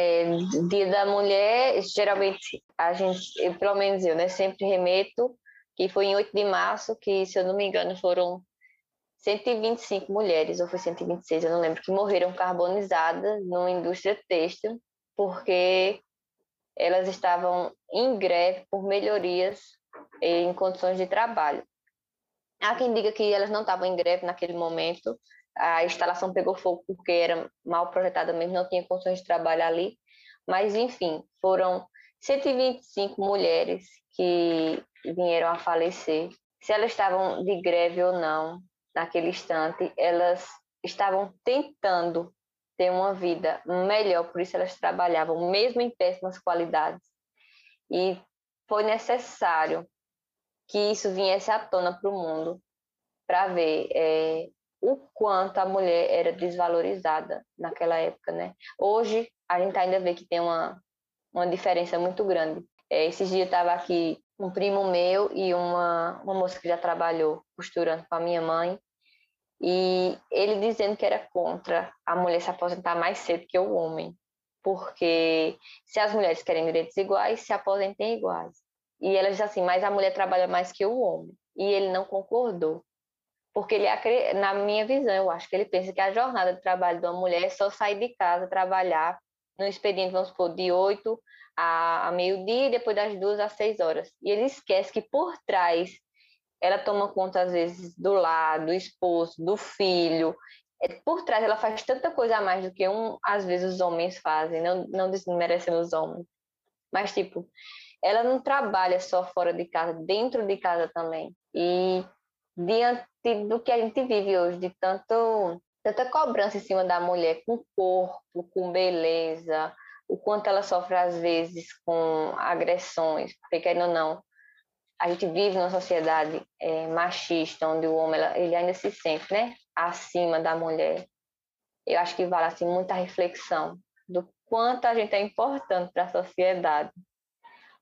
É, dia da mulher, geralmente a gente, eu, pelo menos eu, né, sempre remeto que foi em 8 de março que, se eu não me engano, foram 125 mulheres, ou foi 126, eu não lembro, que morreram carbonizadas numa indústria têxtil, porque elas estavam em greve por melhorias em condições de trabalho. Há quem diga que elas não estavam em greve naquele momento, a instalação pegou fogo porque era mal projetada mesmo, não tinha condições de trabalho ali, mas enfim, foram 125 mulheres que vieram a falecer. Se elas estavam de greve ou não, naquele instante, elas estavam tentando ter uma vida melhor, por isso elas trabalhavam, mesmo em péssimas qualidades. E foi necessário que isso viesse à tona para o mundo, para ver é, o quanto a mulher era desvalorizada naquela época, né? Hoje, a gente ainda vê que tem uma, uma diferença muito grande. É, esses dias estava aqui um primo meu e uma, uma moça que já trabalhou costurando com a minha mãe, e ele dizendo que era contra a mulher se aposentar mais cedo que o homem, porque se as mulheres querem direitos iguais, se aposentem iguais. E ela diz assim, mas a mulher trabalha mais que o homem. E ele não concordou. Porque ele, na minha visão, eu acho que ele pensa que a jornada de trabalho de uma mulher é só sair de casa, trabalhar no expediente, vamos supor, de 8 a, meio-dia e depois das duas às seis horas. E ele esquece que por trás ela toma conta, às vezes, do lar, do esposo, do filho. É, por trás ela faz tanta coisa a mais do que, um, às vezes, os homens fazem, não, não desmerecendo os homens. Mas, tipo, ela não trabalha só fora de casa, dentro de casa também. E diante do que a gente vive hoje, de tanto, tanta cobrança em cima da mulher com corpo, com beleza, o quanto ela sofre às vezes com agressões, porque querendo ou não, a gente vive numa sociedade é, machista, onde o homem ele ainda se sente né, acima da mulher. Eu acho que vale assim, muita reflexão do quanto a gente é importante para a sociedade.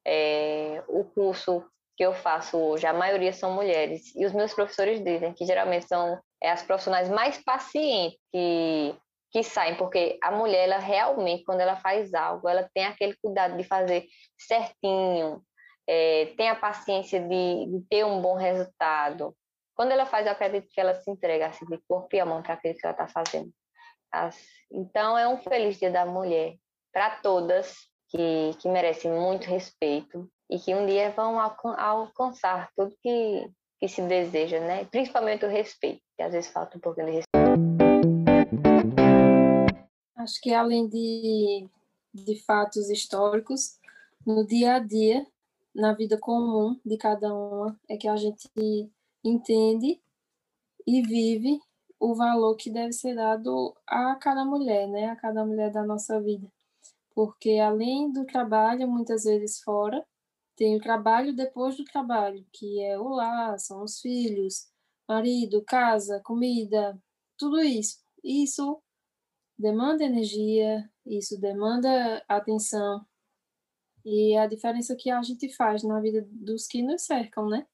É, o curso que eu faço hoje, a maioria são mulheres, e os meus professores dizem que geralmente são é, as profissionais mais pacientes que que saem, porque a mulher, ela realmente, quando ela faz algo, ela tem aquele cuidado de fazer certinho, é, tem a paciência de, de, ter um bom resultado. Quando ela faz, eu acredito que ela se entrega assim, de corpo e mão para aquilo que ela está fazendo. Então, é um feliz dia da mulher para todas que, que merecem muito respeito e que um dia vão alcançar tudo que, que se deseja, né? Principalmente o respeito, que às vezes falta um pouquinho de respeito. Acho que além de, de fatos históricos, no dia a dia, na vida comum de cada uma, é que a gente entende e vive o valor que deve ser dado a cada mulher, né? A cada mulher da nossa vida. Porque além do trabalho, muitas vezes fora, Tem o trabalho depois do trabalho, que é o lar, são os filhos, marido, casa, comida, tudo isso. Isso demanda energia, isso demanda atenção. E a diferença que a gente faz na vida dos que nos cercam, né?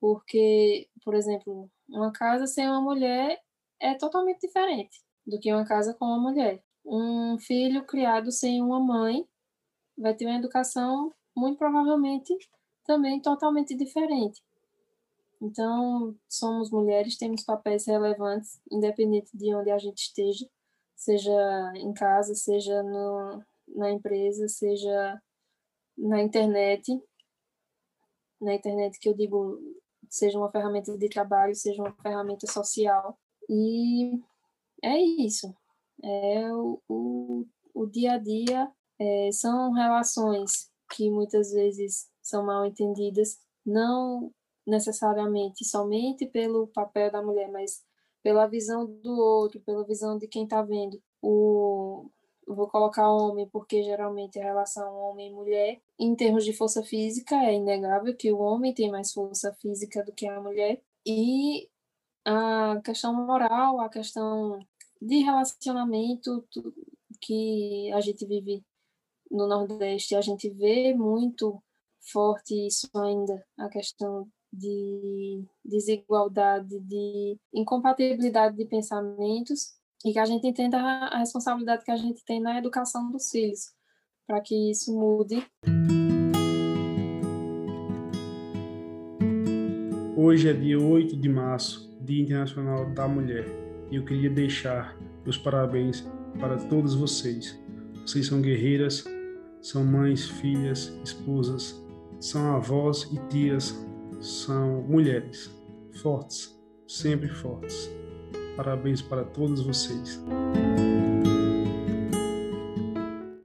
Porque, por exemplo, uma casa sem uma mulher é totalmente diferente do que uma casa com uma mulher. Um filho criado sem uma mãe vai ter uma educação muito provavelmente também totalmente diferente. Então, somos mulheres, temos papéis relevantes, independente de onde a gente esteja, seja em casa, seja no, na empresa, seja na internet. Na internet, que eu digo, seja uma ferramenta de trabalho, seja uma ferramenta social. E é isso. É o, o, o dia a dia é, são relações que muitas vezes são mal entendidas, não necessariamente somente pelo papel da mulher, mas pela visão do outro, pela visão de quem está vendo. O, vou colocar homem, porque geralmente a relação homem e mulher, em termos de força física, é inegável que o homem tem mais força física do que a mulher. E a questão moral, a questão de relacionamento que a gente vive no Nordeste, a gente vê muito forte isso ainda, a questão de desigualdade, de incompatibilidade de pensamentos e que a gente entenda a responsabilidade que a gente tem na educação dos filhos, para que isso mude. Hoje é dia 8 de março, Dia Internacional da Mulher, e eu queria deixar meus parabéns para todas vocês. Vocês são guerreiras, são mães, filhas, esposas, são avós e tias, são mulheres fortes, sempre fortes. Parabéns para todos vocês.